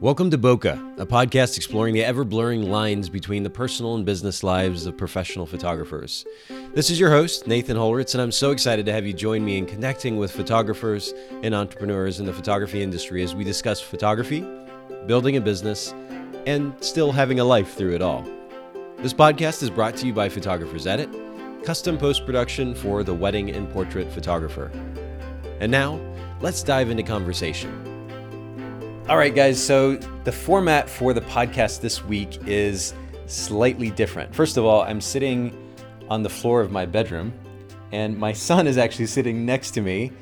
Welcome to Bokeh, a podcast exploring the ever blurring lines between the personal and business lives of professional photographers. This is your host, Nathan Holritz, and I'm so excited to have you join me in connecting with photographers and entrepreneurs in the photography industry as we discuss photography, building a business, and still having a life through it all. This podcast is brought to you by Photographers Edit, custom post production for the wedding and portrait photographer. And now, let's dive into conversation. All right, guys, so the format for the podcast this week is slightly different. First of all, I'm sitting on the floor of my bedroom, and my son is actually sitting next to me.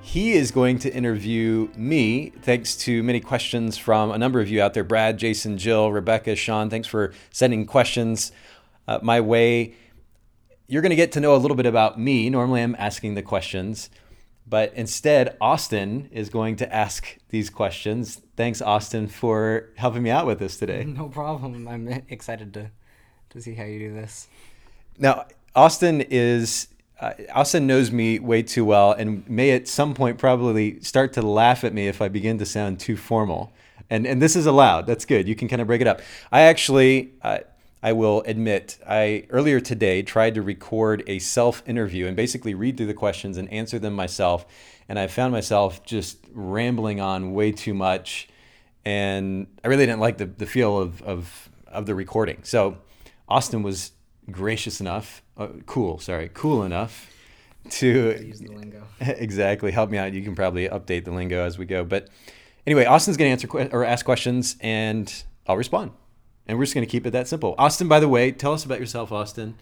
He is going to interview me, thanks to many questions from a number of you out there Brad, Jason, Jill, Rebecca, Sean. Thanks for sending questions uh, my way. You're going to get to know a little bit about me. Normally, I'm asking the questions. But instead, Austin is going to ask these questions. Thanks, Austin, for helping me out with this today. No problem. I'm excited to to see how you do this. Now, Austin is uh, Austin knows me way too well, and may at some point probably start to laugh at me if I begin to sound too formal. And and this is allowed. That's good. You can kind of break it up. I actually. Uh, I will admit, I earlier today tried to record a self interview and basically read through the questions and answer them myself. And I found myself just rambling on way too much. And I really didn't like the, the feel of, of, of the recording. So Austin was gracious enough, uh, cool, sorry, cool enough to Use the lingo. exactly help me out. You can probably update the lingo as we go. But anyway, Austin's going to answer que- or ask questions and I'll respond and we're just going to keep it that simple. Austin, by the way, tell us about yourself, Austin.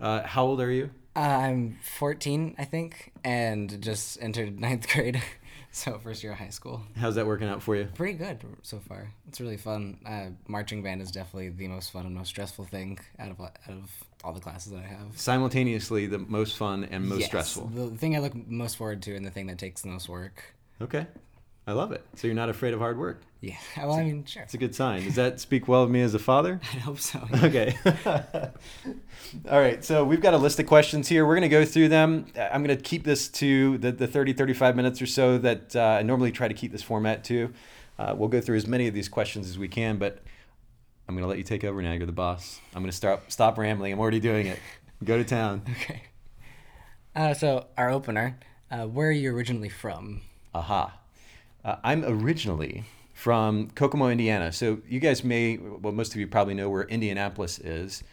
Uh, how old are you? Uh, I'm 14, I think, and just entered ninth grade, so first year of high school. How's that working out for you? Pretty good so far. It's really fun. Uh, marching band is definitely the most fun and most stressful thing out of out of all the classes that I have. Simultaneously, the most fun and most Yes, stressful. The thing I look most forward to and the thing that takes the most work. Okay, I love it. So you're not afraid of hard work. Yeah, well, I mean, sure. It's a good sign. Does that speak well of me as a father? I hope so. Okay. All right. So we've got a list of questions here. We're going to go through them. I'm going to keep this to the, the 30, 35 minutes or so that uh, I normally try to keep this format to. Uh, we'll go through as many of these questions as we can, but I'm going to let you take over now. You're the boss. I'm going to start, stop rambling. I'm already doing it. Go to town. Okay. Uh, so our opener, uh, where are you originally from? Aha. Uh, I'm originally from Kokomo, Indiana. So you guys may, well, most of you probably know where Indianapolis is.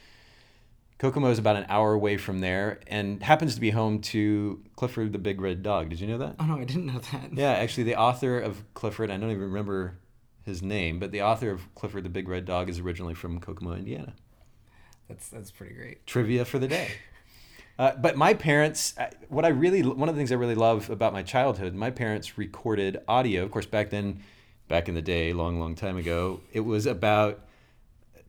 Kokomo is about an hour away from there and happens to be home to Clifford the Big Red Dog. Did you know that? Oh no, I didn't know that. Yeah, actually, the author of Clifford, I don't even remember his name, but the author of Clifford the Big Red Dog is originally from Kokomo, Indiana. That's that's pretty great. Trivia for the day. Uh, but my parents, uh, what I really, one of the things I really love about my childhood, my parents recorded audio. Of course, back then, back in the day, long, long time ago, it was about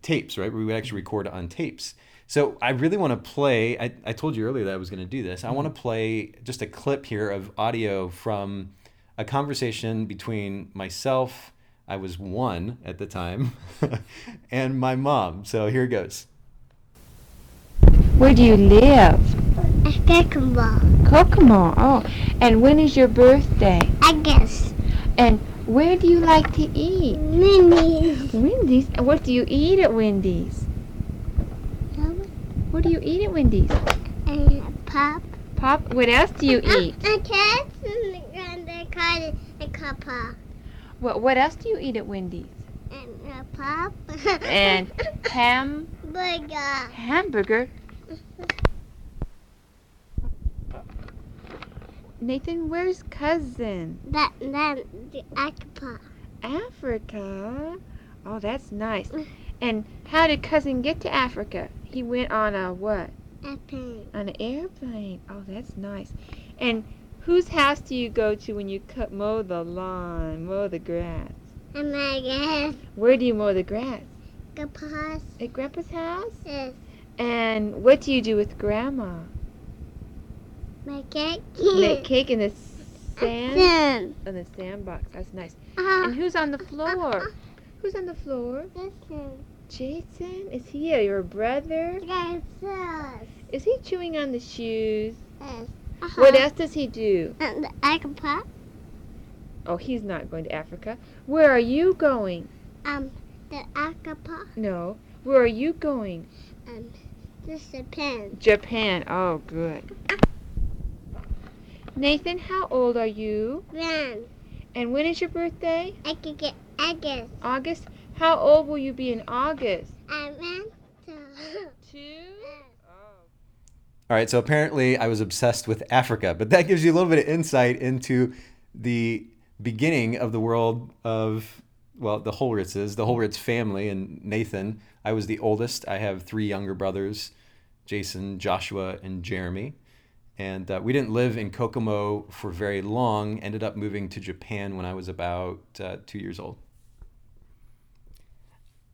tapes, right? We would actually record on tapes. So I really want to play. I, I told you earlier that I was going to do this. I want to play just a clip here of audio from a conversation between myself, I was one at the time, and my mom. So here goes. Where do you live? Kokomo. Kokomo. Oh, and when is your birthday? I guess. And where do you like to eat? Wendy's. Wendy's. And What do you eat at Wendy's? What do you eat at Wendy's? And pop. Pop. What else do you uh, eat? Uh, a cat and a car a papa. What What else do you eat at Wendy's? And a pop. And ham burger. hamburger. Nathan, where's cousin? That then the akapa. Africa. Oh, that's nice. And how did cousin get to Africa? He went on a what? A pin. On an airplane. Oh, that's nice. And whose house do you go to when you cut mow the lawn, mow the grass? And my guess. Where do you mow the grass? Papa's At Grandpa's house? is And what do you do with Grandma? My cake. Make cake in the sand? Then. In the sandbox. That's nice. Uh, And who's on the floor? Who's on the floor? listen. Jason? Is he your brother? Yes. Is he chewing on the shoes? Yes. What Uh-huh. else does he do? And the akapa. Oh, he's not going to Africa. Where are you going? Um, the Akapa. No. Where are you going? Um, Japan. Japan. Oh, good. Nathan, how old are you? Van. And when is your birthday? I could get August. August? How old will you be in August? I went to. Two? All right, so apparently I was obsessed with Africa, but that gives you a little bit of insight into the beginning of the world of, well, the Holritzes, the Holritz family, and Nathan. I was the oldest. I have three younger brothers Jason, Joshua, and Jeremy. And uh, we didn't live in Kokomo for very long, ended up moving to Japan when I was about uh, two years old.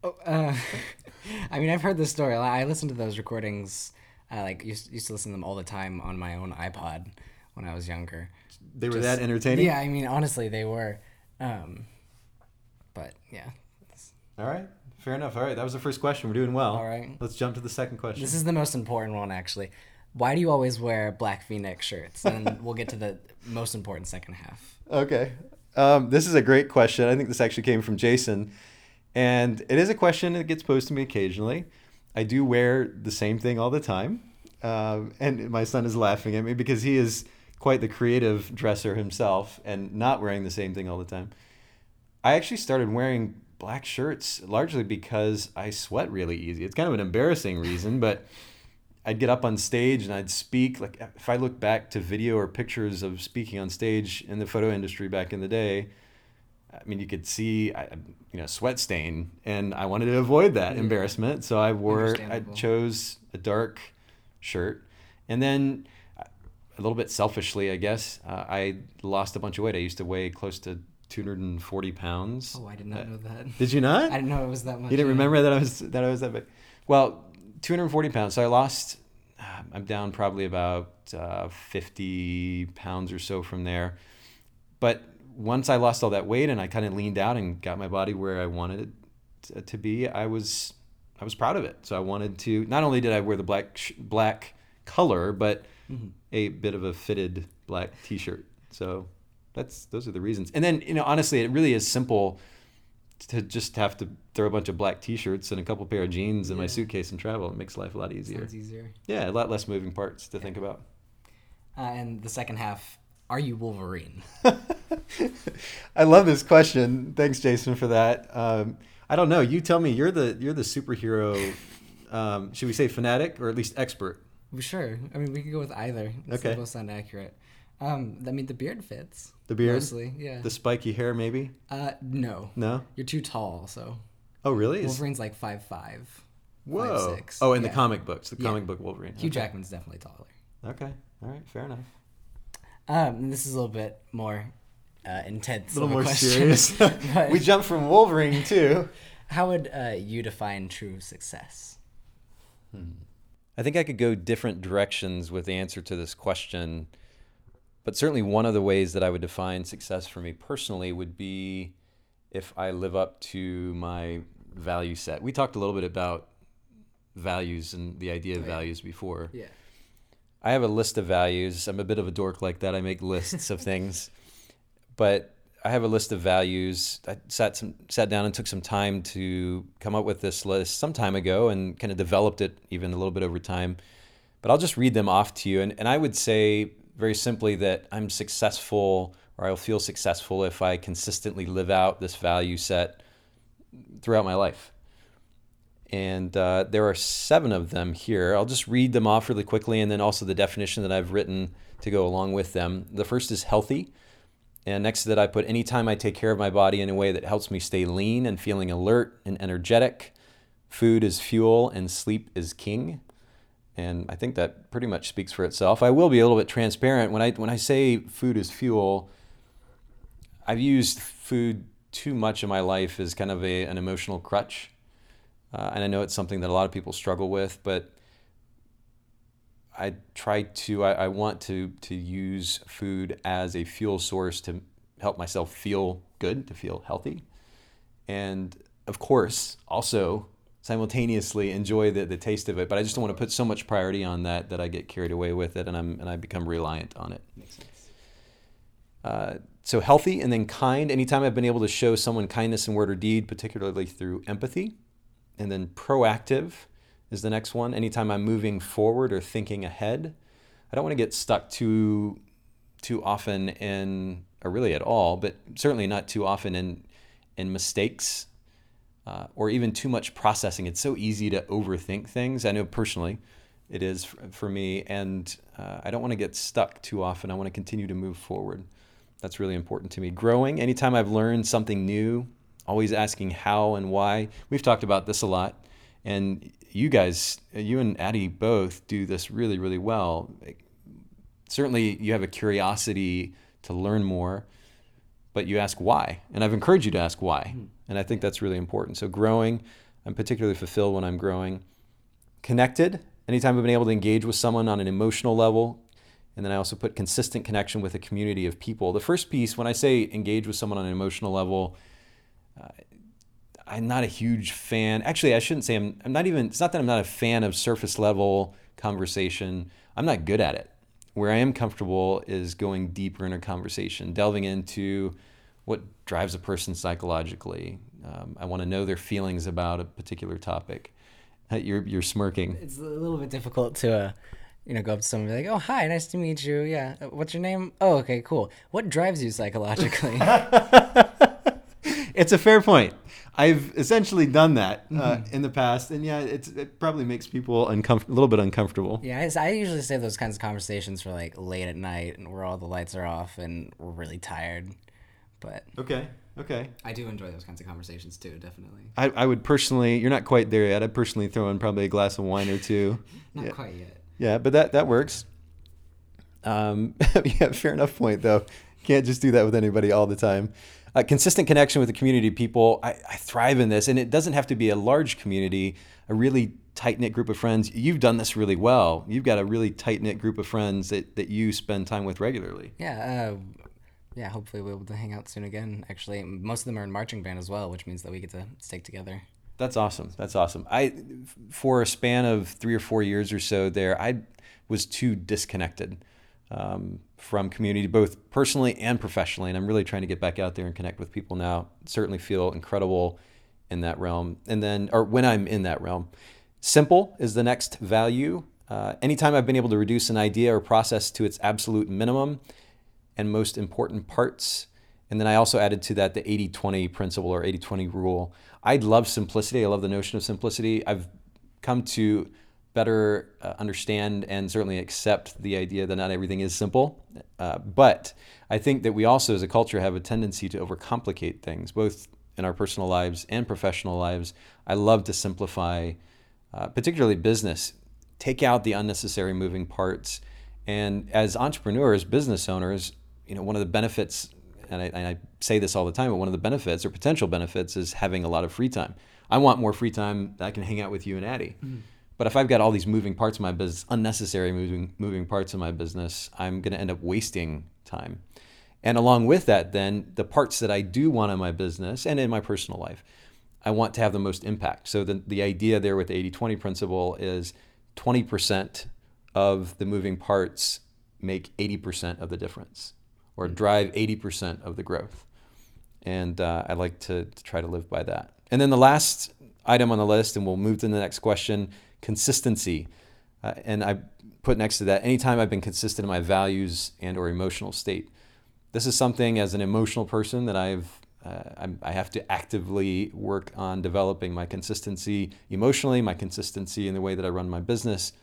Oh, uh, I mean, I've heard this story. I listened to those recordings. I like used, used to listen to them all the time on my own iPod when I was younger. They were Just- that entertaining? Yeah, I mean, honestly, they were. Um, but yeah, All right, fair enough. All right, that was the first question. We're doing well. All right. Let's jump to the second question. this is the most important one actually. Why do you always wear black V-neck shirts? And we'll get to the most important second half. Okay. Um, this is a great question. I think this actually came from Jason. And it is a question that gets posed to me occasionally. I do wear the same thing all the time. Um, and my son is laughing at me because he is quite the creative dresser himself and not wearing the same thing all the time. I actually started wearing black shirts largely because I sweat really easy. It's kind of an embarrassing reason, but I'd get up on stage and I'd speak. Like if I look back to video or pictures of speaking on stage in the photo industry back in the day, I mean, you could see, I- you know, sweat stain, and I wanted to avoid that Yeah. embarrassment. So I wore, I chose a dark shirt, and then a little bit selfishly, I guess, uh, I lost a bunch of weight. I used to weigh close to 240 pounds. Oh, I did not Uh, know that. Did you not? I didn't know it was that much. You didn't yeah. remember that I was that I was that big. Well, 240 pounds. So I lost. I'm down probably about uh, 50 pounds or so from there. But once I lost all that weight and I kind of leaned out and got my body where I wanted it to, be, I was I was proud of it. So I wanted to. Not only did I wear the black sh- black color, but Mhm. a bit of a fitted black T-shirt. So that's those are the reasons. And then you know, honestly, it really is simple to just have to throw a bunch of black T-shirts and a couple pair of jeans in my Yeah. suite and travel. It makes life a lot easier. Sounds easier. Yeah, a lot less moving parts to think about. Uh, and the second half, are you Wolverine? I love this question. Thanks, Jason, for that. Um, I don't know. You tell me. You're the you're the superhero. Um, should we say fanatic or at least expert? Sure. I mean, we could go with either. It's Okay. Both sound accurate. Um, I mean, the beard fits. The beard, Mostly, yeah. the spiky hair, maybe. Uh, no. No. You're too tall, so. Oh, really? Wolverine's like five five. Whoa. six. Oh, in the comic books, the Yeah. comic book Wolverine. Hugh okay. Jackman's definitely taller. Okay. All right. Fair enough. Um, this is a little bit more uh, intense. A little more question. serious. We jump from Wolverine too. How would uh, you define true success? I think I could go different directions with the answer to this question. But certainly, one of the ways that I would define success for me personally would be if I live up to my value set. We talked a little bit about values and the idea of Oh, yeah. values before. Yeah. I have a list of values. I'm a bit of a dork like that. I make lists of things. But I have a list of values. I sat some sat down and took some time to come up with this list some time ago and kind of developed it even a little bit over time. But I'll just read them off to you. And, and I would say very simply that I'm successful or I'll feel successful if I consistently live out this value set throughout my life. And uh, there are seven of them here. I'll just read them off really quickly and then also the definition that I've written to go along with them. The first is healthy. And next to that, I put anytime I take care of my body in a way that helps me stay lean and feeling alert and energetic. Food is fuel and sleep is king. And I think that pretty much speaks for itself. I will be a little bit transparent. When I, when I say food is fuel, I've used food too much in my life as kind of a, an emotional crutch. Uh, and I know it's something that a lot of people struggle with, but I try to, I, I want to, to use food as a fuel source to help myself feel good, to feel healthy. And of course, also simultaneously enjoy the, the taste of it. But I just don't want to put so much priority on that that I get carried away with it and, I'm, and I become reliant on it. Makes sense. Uh, so healthy and then kind. Anytime I've been able to show someone kindness in word or deed, particularly through empathy. And then proactive is the next one. Anytime I'm moving forward or thinking ahead, I don't want to get stuck too too often in, or really at all, but certainly not too often in in mistakes uh, or even too much processing. It's so easy to overthink things. I know personally it is for, me, and uh, I don't want to get stuck too often. I want to continue to move forward. That's really important to me. Growing, anytime I've learned something new, always asking how and why. We've talked about this a lot. And you guys, you and Addie both do this really, really well. Certainly, you have a curiosity to learn more, but you ask why. And I've encouraged you to ask why. Mm. And I think that's really important. So, growing, I'm particularly fulfilled when I'm growing. Connected, anytime I've been able to engage with someone on an emotional level, and then I also put consistent connection with a community of people. The first piece, when I say engage with someone on an emotional level, uh, I'm not a huge fan. Actually, I shouldn't say I'm, I'm not even, it's not that I'm not a fan of surface level conversation. I'm not good at it. Where I am comfortable is going deeper in a conversation, delving into what drives a person psychologically. Um, I want to know their feelings about a particular topic. You're, you're smirking. It's a little bit difficult to, uh, you know, go up to someone and be like, "Oh, hi, nice to meet you. Yeah, uh, what's your name? Oh, okay, cool. What drives you psychologically?" it's a fair point. I've essentially done that uh, mm-hmm. in the past, and yeah, it probably makes people uncomf- a little bit uncomfortable. Yeah, I, I, usually save those kinds of conversations for like late at night, and where all the lights are off, and we're really tired. But okay, okay, I do enjoy those kinds of conversations too, definitely. I, I would personally, you're not quite there yet. I'd personally throw in probably a glass of wine or two. not yeah. quite yet. Yeah, but that that works. Um, yeah, fair enough point though. Can't just do that with anybody all the time a consistent connection with the community of people. I, I thrive in this, and it doesn't have to be a large community, a really tight knit group of friends. You've done this really well. You've got a really tight knit group of friends that, that you spend time with regularly. Yeah. Uh, yeah, hopefully we'll be able to hang out soon again. Actually, most of them are in marching band as well, which means that we get to stick together. That's awesome. That's awesome. I, for a span of three or four years or so there, I was too disconnected um, from community, both personally and professionally. And I'm really trying to get back out there and connect with people now. Certainly feel incredible in that realm. And then, or when I'm in that realm, simple is the next value. Uh, anytime I've been able to reduce an idea or process to its absolute minimum and most important parts. And then I also added to that the 80 20 principle or 80 20 rule. I love simplicity. I love the notion of simplicity. I've come to better uh, understand and certainly accept the idea that not everything is simple. Uh, but I think that we also, as a culture, have a tendency to overcomplicate things, both in our personal lives and professional lives. I love to simplify, uh, particularly business, take out the unnecessary moving parts. And as entrepreneurs, business owners, you know, one of the benefits, and I, and I say this all the time, but one of the benefits or potential benefits is having a lot of free time. I want more free time. I can hang out with you and Addie. Mm-hmm but if I've got all these moving parts of my business, unnecessary moving moving parts of my business, I'm going to end up wasting time. And along with that, then the parts that I do want in my business and in my personal life, I want to have the most impact. So the, the idea there with the 80 20 principle is 20% of the moving parts make 80% of the difference or hmm. drive 80% of the growth. And uh, I like to, to try to live by that. And then the last item on the list, and we'll move to the next question consistency. Uh, and I put next to that anytime I've been consistent in my values and or emotional state. This is something as an emotional person that I've uh, i have to actively work on developing my consistency emotionally, my consistency in the way that I run my business,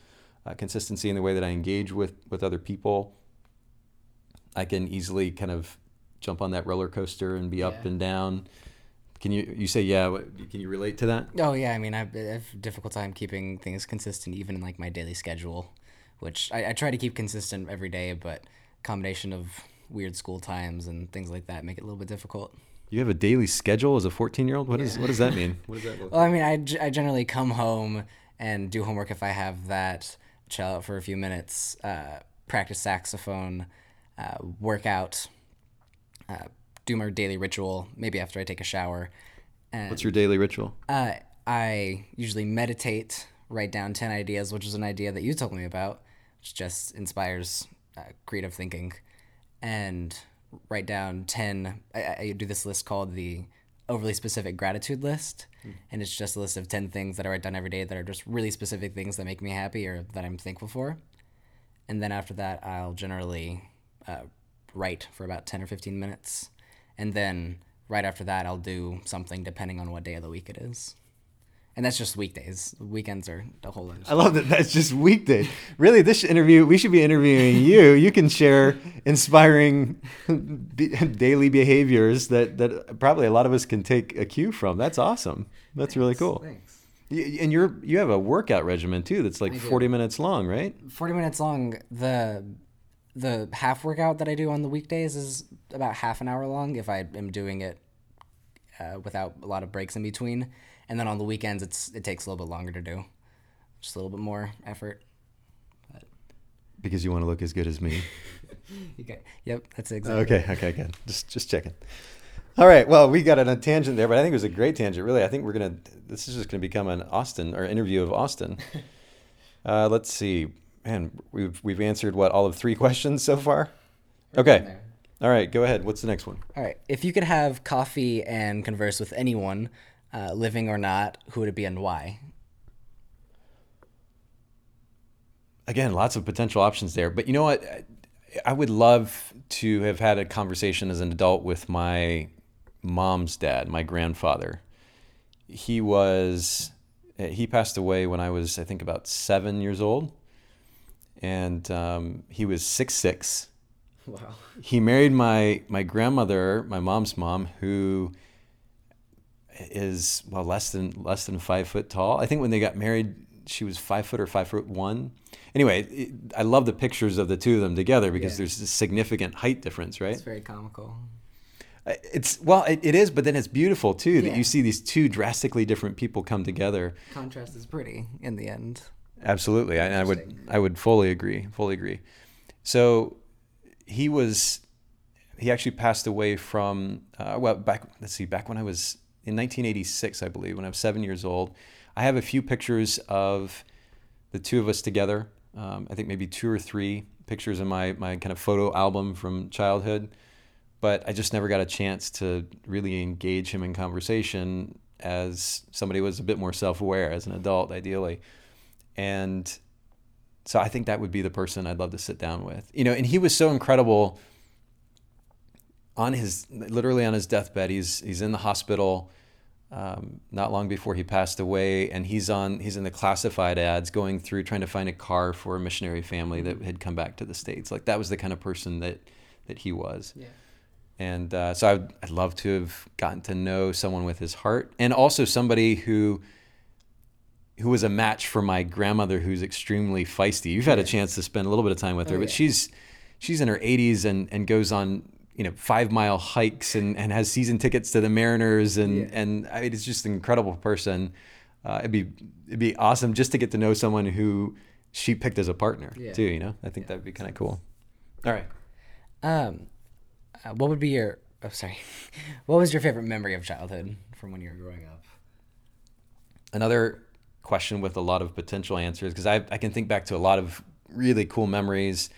uh, consistency in the way that I engage with with other people. I can easily kind of jump on that roller coaster and be yeah. up and down. Can you you say yeah? Can you relate to that? Oh yeah, I mean I have, I have a difficult time keeping things consistent even in like my daily schedule, which I, I try to keep consistent every day, but combination of weird school times and things like that make it a little bit difficult. You have a daily schedule as a 14 year old? What, yeah. is, what does that mean? What does that look well, I mean, I, I generally come home and do homework if I have that, chill out for a few minutes, uh, practice saxophone, uh, work out, uh, do my daily ritual, maybe after I take a shower. And, What's your daily ritual? Uh, I usually meditate, write down 10 ideas, which is an idea that you told me about, which just inspires uh, creative thinking. And write down 10 I, I do this list called the overly specific gratitude list and it's just a list of 10 things that i write down every day that are just really specific things that make me happy or that i'm thankful for and then after that i'll generally uh, write for about 10 or 15 minutes and then right after that i'll do something depending on what day of the week it is and that's just weekdays weekends are a whole other I love that. That's just weekday. Really, this interview we should be interviewing you. You can share inspiring daily behaviors that that probably a lot of us can take a cue from. That's awesome. That's really cool. Thanks. And you're you have a workout regimen too. That's like 40 minutes long, right? 40 minutes long the the half workout that i do on the weekdays is about half an hour long if i am doing it uh, without a lot of breaks in between and then on the weekends it's it takes a little bit longer to do just a little bit more effort Because you want to look as good as me. okay yep that's exactly Okay, okay, good. Just just checking. All right. Well, we got on a tangent there, but I think it was a great tangent. Really, I think we're gonna. This is just gonna become an Austin or interview of Austin. Uh, let's see, man. We've we've answered what all of three questions so far. Okay. All right. Go ahead. What's the next one? all right if you could have coffee and converse with anyone uh, living or not who would it be and why Again, lots of potential options there. But you know what? I- I would love to have had a conversation as an adult with my mom's dad, my grandfather. He was, he passed away when I was, I think, about seven years old. And um, he was six six. wow He married my my grandmother, my mom's mom, who is well less than less than five foot tall. I think when they got married, she was five foot or five foot one. Anyway, it, I love the pictures of the two of them together because Yeah. there's a significant height difference, right? it's very comical It's well, it, it is, but then it's beautiful too that you see these two drastically different people come together. contrast is pretty in the end Absolutely, I, I would I would fully agree, fully agree. So he was he actually passed away from uh, well back let's see back when I was in 1986 I believe when I was seven years old. I have a few pictures of the two of us together. Um, I think maybe two or three pictures in my my kind of photo album from childhood, but I just never got a chance to really engage him in conversation as somebody who was a bit more self-aware as an adult ideally and so I think that would be the person I'd love to sit down with. You know, and he was so incredible on his literally on his deathbed. He's he's in the hospital um, not long before he passed away, and he's on he's in the classified ads going through trying to find a car for a missionary family that had come back to the states. Like that was the kind of person that that he was. yeah And uh, so I'd, I'd love to have gotten to know someone with his heart and also somebody who who was a match for my grandmother who's extremely feisty. You've had a chance to spend a little bit of time with her, Oh, but yeah. she's she's in her 80s and, and goes on you know five mile hikes and, and has season tickets to the Mariners and Yeah. and I mean, it's just an incredible person. Uh, it'd be it'd be awesome just to get to know someone who she picked as a partner Yeah. too. You know, I think that'd be kind of cool. All right. Um, uh, what would be your? Oh, sorry. What was your favorite memory of childhood from when you were growing up? another question with a lot of potential answers because I, I can think back to a lot of really cool memories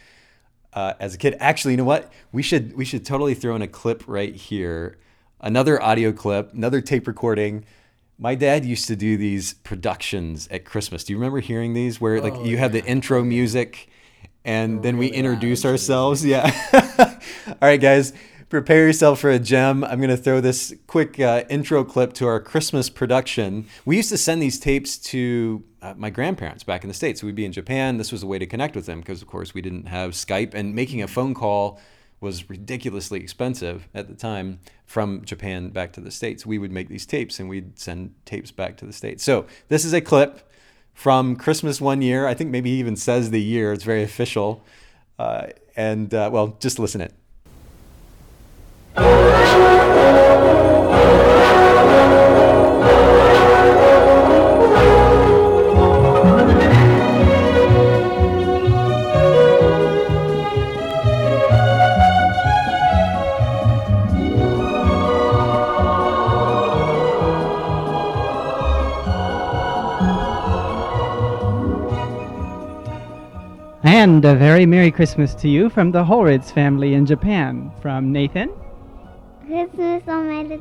uh, as a kid. Actually, you know what? We should we should totally throw in a clip right here. Another audio clip, another tape recording. My dad used to do these productions at Christmas. Do you remember hearing these where like Oh, you had the intro music and then we really introduce ourselves? Yeah. All right, guys prepare yourself for a gem. I'm going to throw this quick uh, intro clip to our Christmas production. We used to send these tapes to uh, my grandparents back in the States. We'd be in Japan. This was a way to connect with them because, of course, we didn't have Skype, and making a phone call was ridiculously expensive at the time from Japan back to the States. We would make these tapes and we'd send tapes back to the States. So, this is a clip from Christmas one year. I think maybe he even says the year, it's very official. Uh, and, uh, well, just listen it. And a very Merry Christmas to you from the Holritz family in Japan. From Nathan. Christmas omerita.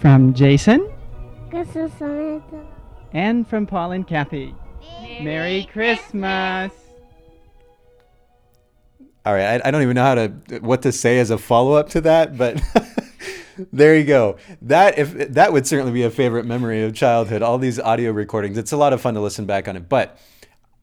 From Jason. Christmas omerita. And from Paul and Kathy. Merry, Merry Christmas. Christmas. All right, I, I don't even know how to what to say as a follow up to that, but there you go. That if that would certainly be a favorite memory of childhood. All these audio recordings. It's a lot of fun to listen back on it, but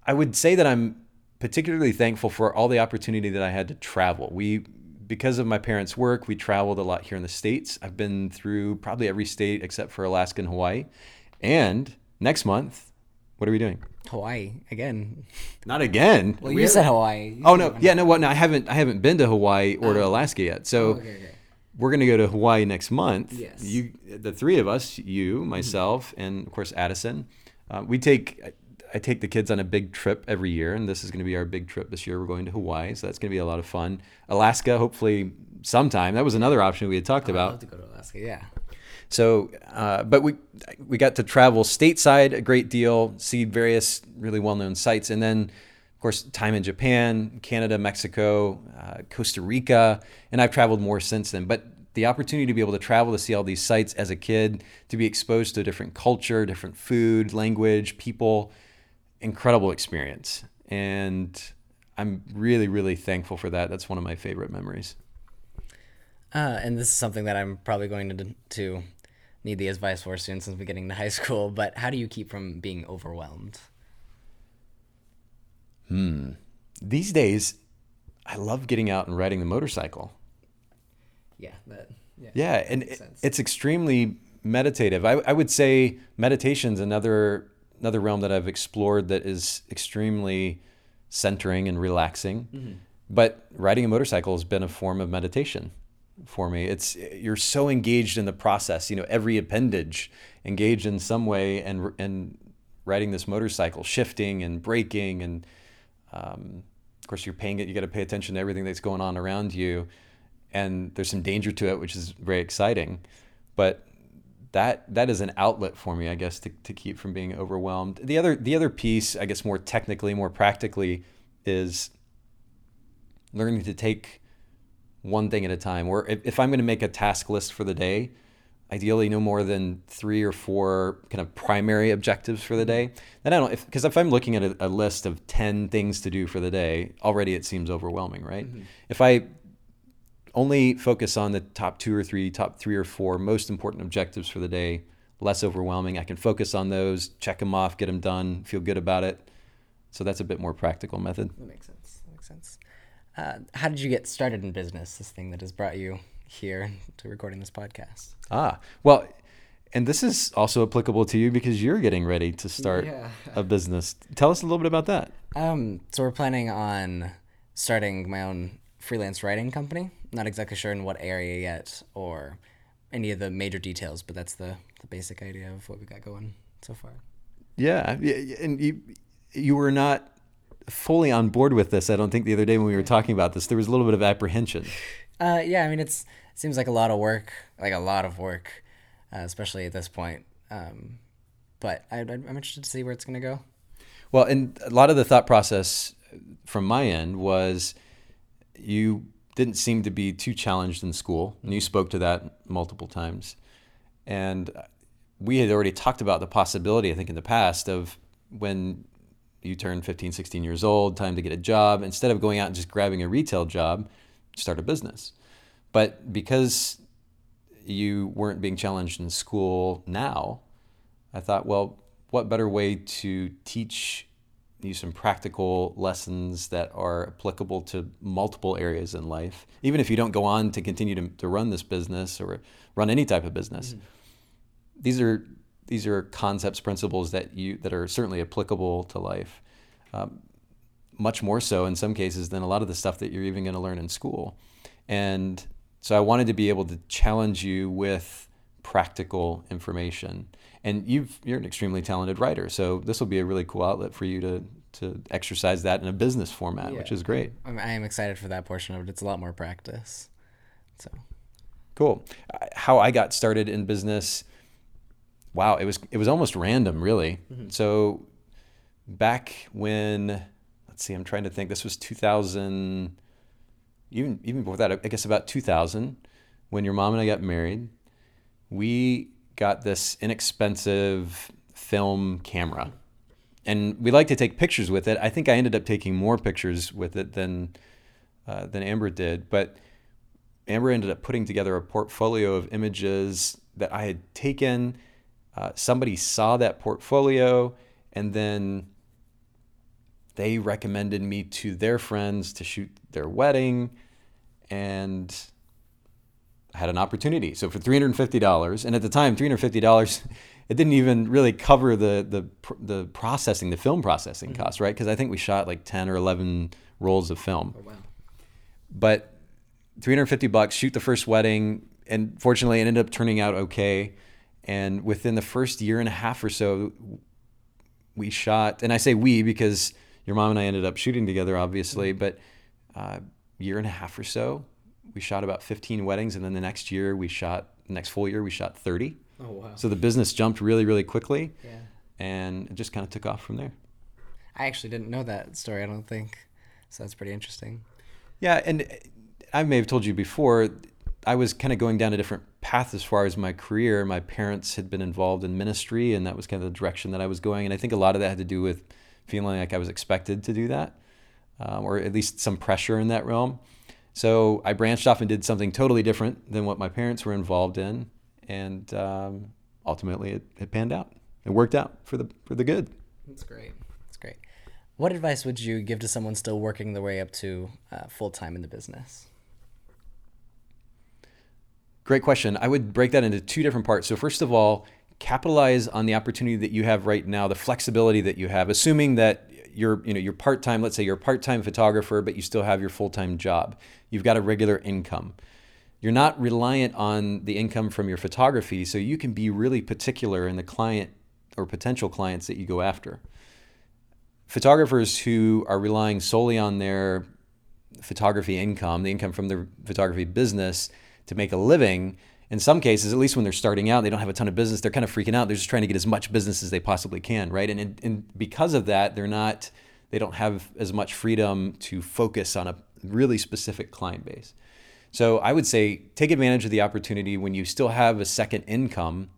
I would say that I'm particularly thankful for all the opportunity that I had to travel. We because of my parents' work, we traveled a lot here in the states. I've been through probably every state except for Alaska and Hawaii. And next month, what are we doing? Hawaii again. Not again. Well, you said Hawaii. You Oh no, yeah, no, what? No, I haven't. I haven't been to Hawaii or to Alaska yet. So Okay, okay. we're gonna go to Hawaii next month. Yes. You, the three of us, you, myself, and of course Addison. Uh, we take. I take the kids on a big trip every year, and this is going to be our big trip this year. We're going to Hawaii, so that's going to be a lot of fun. Alaska, hopefully sometime. That was another option we had talked I'd about. love to go to Alaska. Yeah. So, uh, but we we got to travel stateside a great deal, see various really well-known sites, and then, of course, time in Japan, Canada, Mexico, uh, Costa Rica, and I've traveled more since then. But the opportunity to be able to travel to see all these sites as a kid, to be exposed to a different culture, different food, language, people, incredible experience, and I'm really, really thankful for that. That's one of my favorite memories. Uh, and this is something that I'm probably going to to need the advice for soon since we're getting to high school. But how do you keep from being overwhelmed? Hmm. These days, I love getting out and riding the motorcycle. Yeah. That. Yeah. Yeah, and it- it's extremely meditative. I, I would say meditation's another another realm that I've explored that is extremely centering and relaxing. Mm-hmm. But riding a motorcycle has been a form of meditation for me. It's you're so engaged in the process. You know, every appendage engaged in some way, and and riding this motorcycle, shifting and braking, and um, of course you're paying it. You got to pay attention to everything that's going on around you, and there's some danger to it, which is very exciting. But that that is an outlet for me, I guess, to, to keep from being overwhelmed. The other the other piece, I guess, more technically, more practically, is learning to take one thing at a time. Or if, if I'm going to make a task list for the day, ideally no more than three or four kind of primary objectives for the day. Then I don't, because if, I'm looking at a, a list of 10 things to do for the day, already it seems overwhelming, right? Mm-hmm. If I only focus on the top two or three, top three or four most important objectives for the day, less overwhelming. I can focus on those, check them off, get them done, feel good about it. So that's a bit more practical method. That makes sense. That makes sense. Uh, how did you get started in business? This thing that has brought you here to recording this podcast. Ah, well, and this is also applicable to you because you're getting ready to start Yeah. a business. Tell us a little bit about that. Um, so we're planning on starting my own freelance writing company. Not exactly sure in what area yet or any of the major details, but that's the, the basic idea of what we got going so far. Yeah, and you you were not fully on board with this. I don't think the other day when we were talking about this, there was a little bit of apprehension. Uh, yeah, I mean, it's it seems like a lot of work, like a lot of work, uh, especially at this point. Um, but I, I'm interested to see where it's going to go. Well, and a lot of the thought process from my end was you didn't seem to be too challenged in school, and you spoke to that multiple times. And we had already talked about the possibility, I think, in the past of when you turn 15, 16 years old, time to get a job, instead of going out and just grabbing a retail job, start a business. But because you weren't being challenged in school now, I thought, well, what better way to teach you some practical lessons that are applicable to multiple areas in life, even if you don't go on to continue to, to run this business or run any type of business. These are these are concepts, principles that you that are certainly applicable to life, um, much more so in some cases than a lot of the stuff that you're even going to learn in school. And so I wanted to be able to challenge you with practical information. And you've you're an extremely talented writer, so this will be a really cool outlet for you to to exercise that in a business format, which is great. I'm, I am excited for that portion of it. It's a lot more practice. So Cool. How I got started in business, wow, it was it was almost random, really. Mm-hmm. So back when let's let's see, I'm trying to think. This was 2000, even even before that, I guess about 2000, when your mom and I got married. We got this inexpensive film camera, and we like to take pictures with it. I think I ended up taking more pictures with it than uh, than Amber did, but Amber ended up putting together a portfolio of images that I had taken. Uh, somebody saw that portfolio, and then they recommended me to their friends to shoot their wedding, and I had an opportunity. So for three hundred and fifty dollars, and at the time, three hundred fifty dollars, it didn't even really cover the the the processing, the film processing mm-hmm. costs, right? Because I think we shot like ten or eleven rolls of film. Oh, wow. But 350 bucks, shoot the first wedding, and fortunately, it ended up turning out okay. And within the first year and a half or so, we shot, and I say we because your mom and I ended up shooting together, obviously, mm-hmm. but uh, year and a half or so, we shot about 15 weddings, and then the next year we shot, the next full year we shot 30. Oh wow! So the business jumped really, really quickly, yeah, and it just kind of took off from there. I actually didn't know that story. I don't think so. That's pretty interesting. Yeah, and I may have told you before, I was kind of going down a different path as far as my career. My parents had been involved in ministry, and that was kind of the direction that I was going. And I think a lot of that had to do with feeling like I was expected to do that, um, or at least some pressure in that realm. So I branched off and did something totally different than what my parents were involved in, and um, ultimately it, it panned out. It worked out for the for the good. That's great. That's great. What advice would you give to someone still working their way up to uh, full time in the business? Great question. I would break that into two different parts. So, first of all, capitalize on the opportunity that you have right now, the flexibility that you have, assuming that you're, you know, you're part-time, let's say you're a part-time photographer, but you still have your full-time job. You've got a regular income. You're not reliant on the income from your photography, so you can be really particular in the client or potential clients that you go after. Photographers who are relying solely on their photography income, the income from their photography business, to make a living, in some cases, at least when they're starting out, they don't have a ton of business. They're kind of freaking out. They're just trying to get as much business as they possibly can, right? And, and because of that, they're not, they don't have as much freedom to focus on a really specific client base. So I would say take advantage of the opportunity when you still have a second income,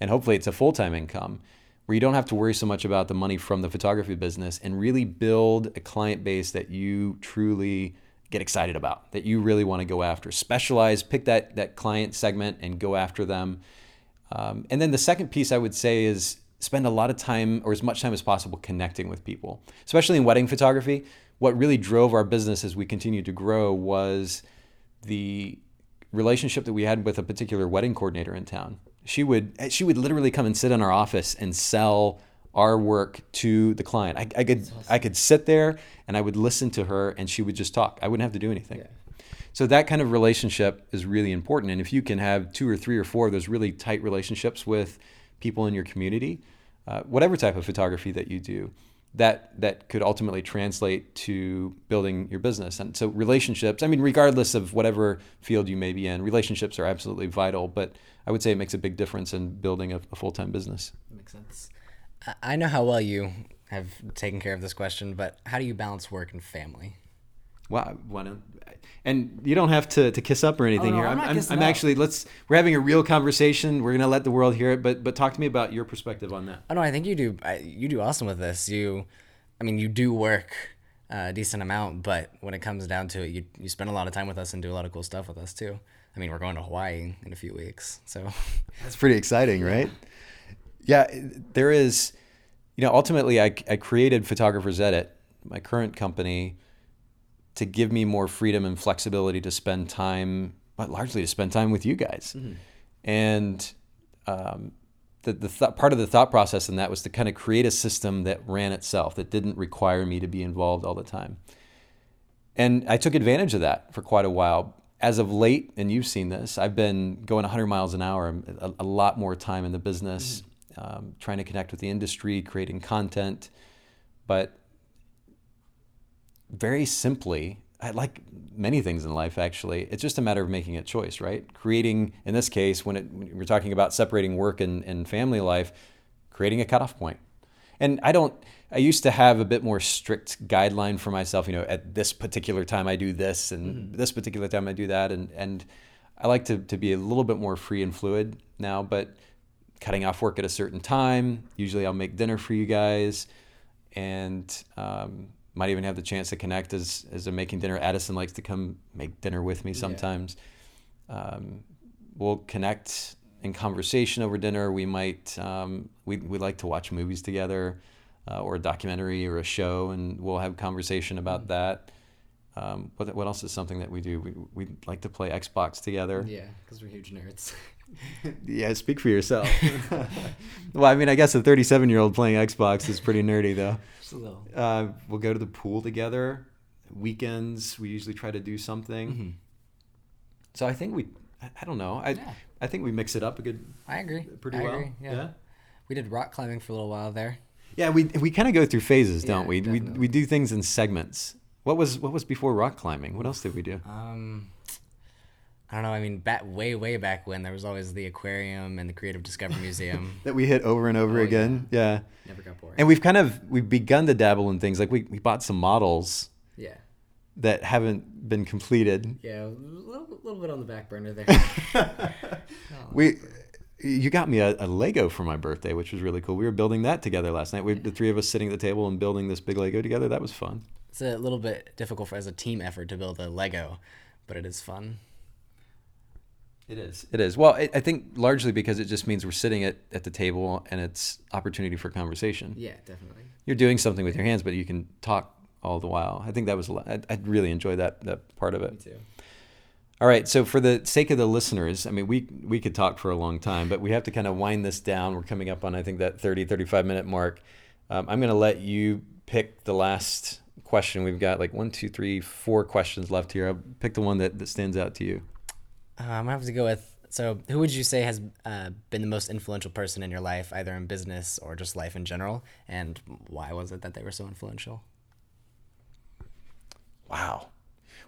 and hopefully it's a full time income, where you don't have to worry so much about the money from the photography business and really build a client base that you truly get excited about that you really want to go after. Specialize, pick that that client segment and go after them. Um, and then the second piece I would say is spend a lot of time or as much time as possible connecting with people, especially in wedding photography. What really drove our business as we continued to grow was the relationship that we had with a particular wedding coordinator in town. She would she would literally come and sit in our office and sell our work to the client. I, I could awesome. I could sit there and I would listen to her and she would just talk. I wouldn't have to do anything. Yeah. So that kind of relationship is really important. And if you can have two or three or four of those really tight relationships with people in your community, uh, whatever type of photography that you do, that that could ultimately translate to building your business. And so relationships, I mean, regardless of whatever field you may be in, relationships are absolutely vital. But I would say it makes a big difference in building a, a full time business. Makes sense. I know how well you have taken care of this question, but how do you balance work and family? Well, wanna, and you don't have to, to kiss up or anything oh, no, here. I'm, I'm, I'm, I'm actually let's we're having a real conversation. We're gonna let the world hear it, but but talk to me about your perspective on that. Oh no, I think you do you do awesome with this. You, I mean, you do work a decent amount, but when it comes down to it, you you spend a lot of time with us and do a lot of cool stuff with us too. I mean, we're going to Hawaii in a few weeks, so that's pretty exciting, right? Yeah, there is you know, ultimately, I, I created Photographers Edit, my current company, to give me more freedom and flexibility to spend time, but largely to spend time with you guys. Mm-hmm. And um, the, the th- part of the thought process in that was to kind of create a system that ran itself, that didn't require me to be involved all the time. And I took advantage of that for quite a while. As of late, and you've seen this, I've been going 100 miles an hour, a, a lot more time in the business. Mm-hmm um, trying to connect with the industry, creating content. But very simply, I like many things in life actually. It's just a matter of making a choice, right? Creating, in this case, when, it, when we're talking about separating work and, and family life, creating a cutoff point. and I don't. I used to have a bit more strict guideline for myself. You know, at this particular time I do this, and this particular time I do that, and and I like to to be a little bit more free and fluid now. But cutting off work at a certain time. Usually, I'll make dinner for you guys, and um, might even have the chance to connect as as I'm making dinner. Addison likes to come make dinner with me sometimes. Um, we'll connect in conversation over dinner. We might um, we we like to watch movies together, uh, or a documentary or a show, and we'll have conversation about that. Um, what what else is something that we do? We we like to play Xbox together. Yeah, because we're huge nerds. Yeah, speak for yourself. well, I mean, I guess a 37 year old playing Xbox is pretty nerdy, though. Just a little. Uh, we'll go to the pool together. Weekends, we usually try to do something. So I think we, I don't know. I, Yeah. I think we mix it up a good, I agree. pretty I well. Agree. Yeah. We did rock climbing for a little while there. Yeah, we we kind of go through phases, don't Yeah, we? we? We do things in segments. What was what was before rock climbing? What else did we do? Um, I don't know. I mean, back way, way back when there was always the aquarium and the Creative Discovery Museum. That we hit over and over Oh, again. Yeah. Never got bored. And we've kind of we've begun to dabble in things like we, we bought some models yeah. that haven't been completed. Yeah, a little, little bit on the back burner there. Oh, we, you got me a, a Lego for my birthday, which was really cool. We were building that together last night. We, the three of us sitting at the table and building this big Lego together. That was fun. it's a little bit difficult for, as a team effort to build a Lego, but it is fun. It is. It is. Well, I, I think largely because it just means we're sitting at, at the table and it's opportunity for conversation. Yeah, definitely. You're doing something with your hands, but you can talk all the while. I think that was. a lot- I, I really enjoyed that that part of it. Me too. All right. So for the sake of the listeners, I mean, we we could talk for a long time, but we have to kind of wind this down. We're coming up on I think that 30 35 minute mark. Um, I'm going to let you pick the last question. We've got like one, two, three, four questions left here. I'll pick the one that, that stands out to you. I'm gonna have to go with. So, who would you say has uh, been the most influential person in your life, either in business or just life in general, and why was it that they were so influential? Wow.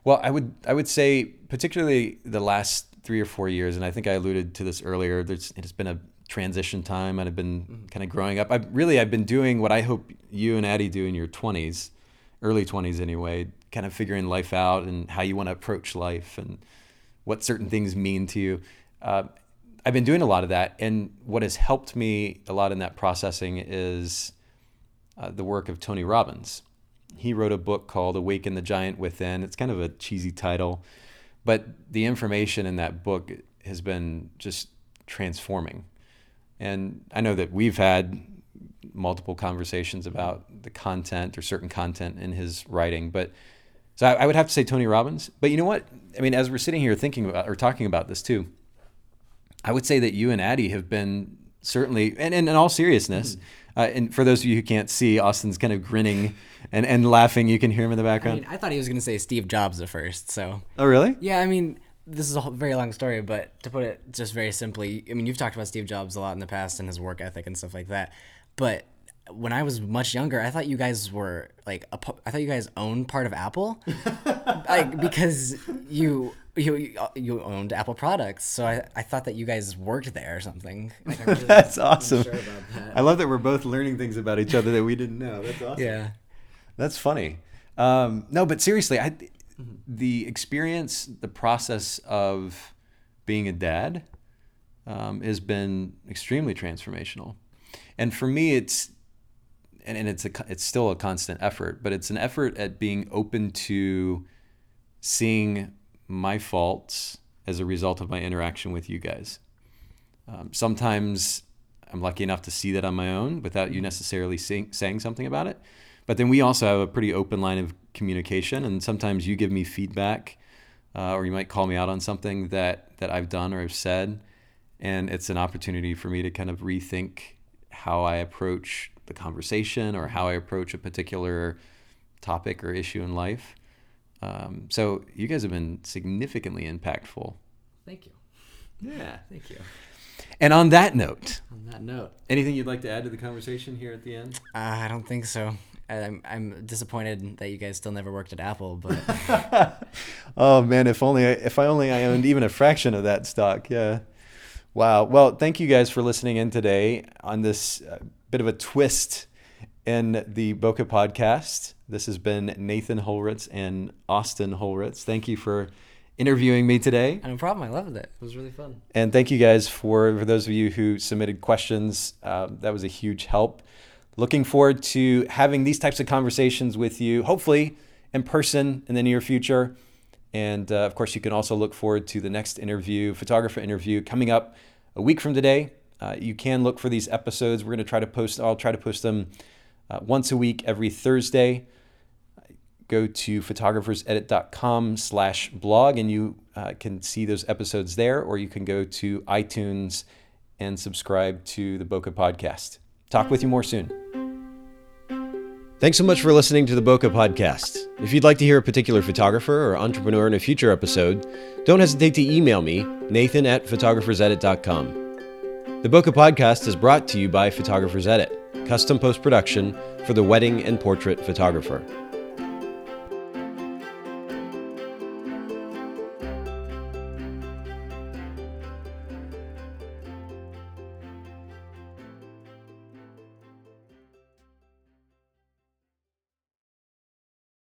Well, I would I would say particularly the last three or four years, and I think I alluded to this earlier. There's it's been a transition time, and I've been kind of growing up. I really I've been doing what I hope you and Addie do in your 20s, early 20s anyway, kind of figuring life out and how you want to approach life and what certain things mean to you. Uh, I've been doing a lot of that, and what has helped me a lot in that processing is uh, the work of Tony Robbins. He wrote a book called Awaken the Giant Within. It's kind of a cheesy title, but the information in that book has been just transforming. And I know that we've had multiple conversations about the content or certain content in his writing, but so I, I would have to say Tony Robbins. But you know what? I mean, as we're sitting here thinking about or talking about this too, I would say that you and Addie have been certainly, and, and in all seriousness, uh, and for those of you who can't see, Austin's kind of grinning and, and laughing. You can hear him in the I background. mean, I thought he was gonna say Steve Jobs at first. So, oh, really? yeah, I mean, this is a very long story, but to put it just very simply, I mean, you've talked about Steve Jobs a lot in the past and his work ethic and stuff like that. But when I was much younger, I thought you guys were like, a, I thought you guys owned part of Apple, like because you you you owned Apple products. So I, I thought that you guys worked there or something. Like, really That's awesome. sure that. I love that we're both learning things about each other that we didn't know. That's awesome. Yeah. That's funny. Um, no, but seriously, I, the experience, the process of being a dad um, has been extremely transformational. And for me, it's and, and it's a it's still a constant effort, but it's an effort at being open to seeing my faults as a result of my interaction with you guys. Um, sometimes I'm lucky enough to see that on my own without you necessarily saying, saying something about it. But then we also have a pretty open line of communication, and sometimes you give me feedback, uh, or you might call me out on something that that I've done or I've said, and it's an opportunity for me to kind of rethink how I approach the conversation or how I approach a particular topic or issue in life. Um, so you guys have been significantly impactful. Thank you. Yeah. Thank you. And on that note, On that note, anything you'd like to add to the conversation here at the end? uh, I don't think so. I'm, I'm disappointed that you guys still never worked at Apple, but oh man, if only I, if I only I owned even a fraction of that stock. Yeah. Wow. Well, thank you guys for listening in today on this uh, bit of a twist in the Bokeh podcast. This has been Nathan Holritz and Austin Holritz. Thank you for interviewing me today. No problem. I loved it. It was really fun. And thank you guys for, for those of you who submitted questions. Uh, that was a huge help. Looking forward to having these types of conversations with you, hopefully in person in the near future. And uh, of course, you can also look forward to the next interview, photographer interview, coming up a week from today. Uh, you can look for these episodes. We're going to try to post, I'll try to post them uh, once a week every Thursday. Go to photographersedit.com slash blog and you uh, can see those episodes there, or you can go to iTunes and subscribe to the Bokeh podcast. Talk with you more soon. Thanks so much for listening to the Bokeh Podcast. If you'd like to hear a particular photographer or entrepreneur in a future episode, don't hesitate to email me, nathan at photographersedit.com. The Bokeh Podcast is brought to you by Photographers Edit, custom post production for the wedding and portrait photographer.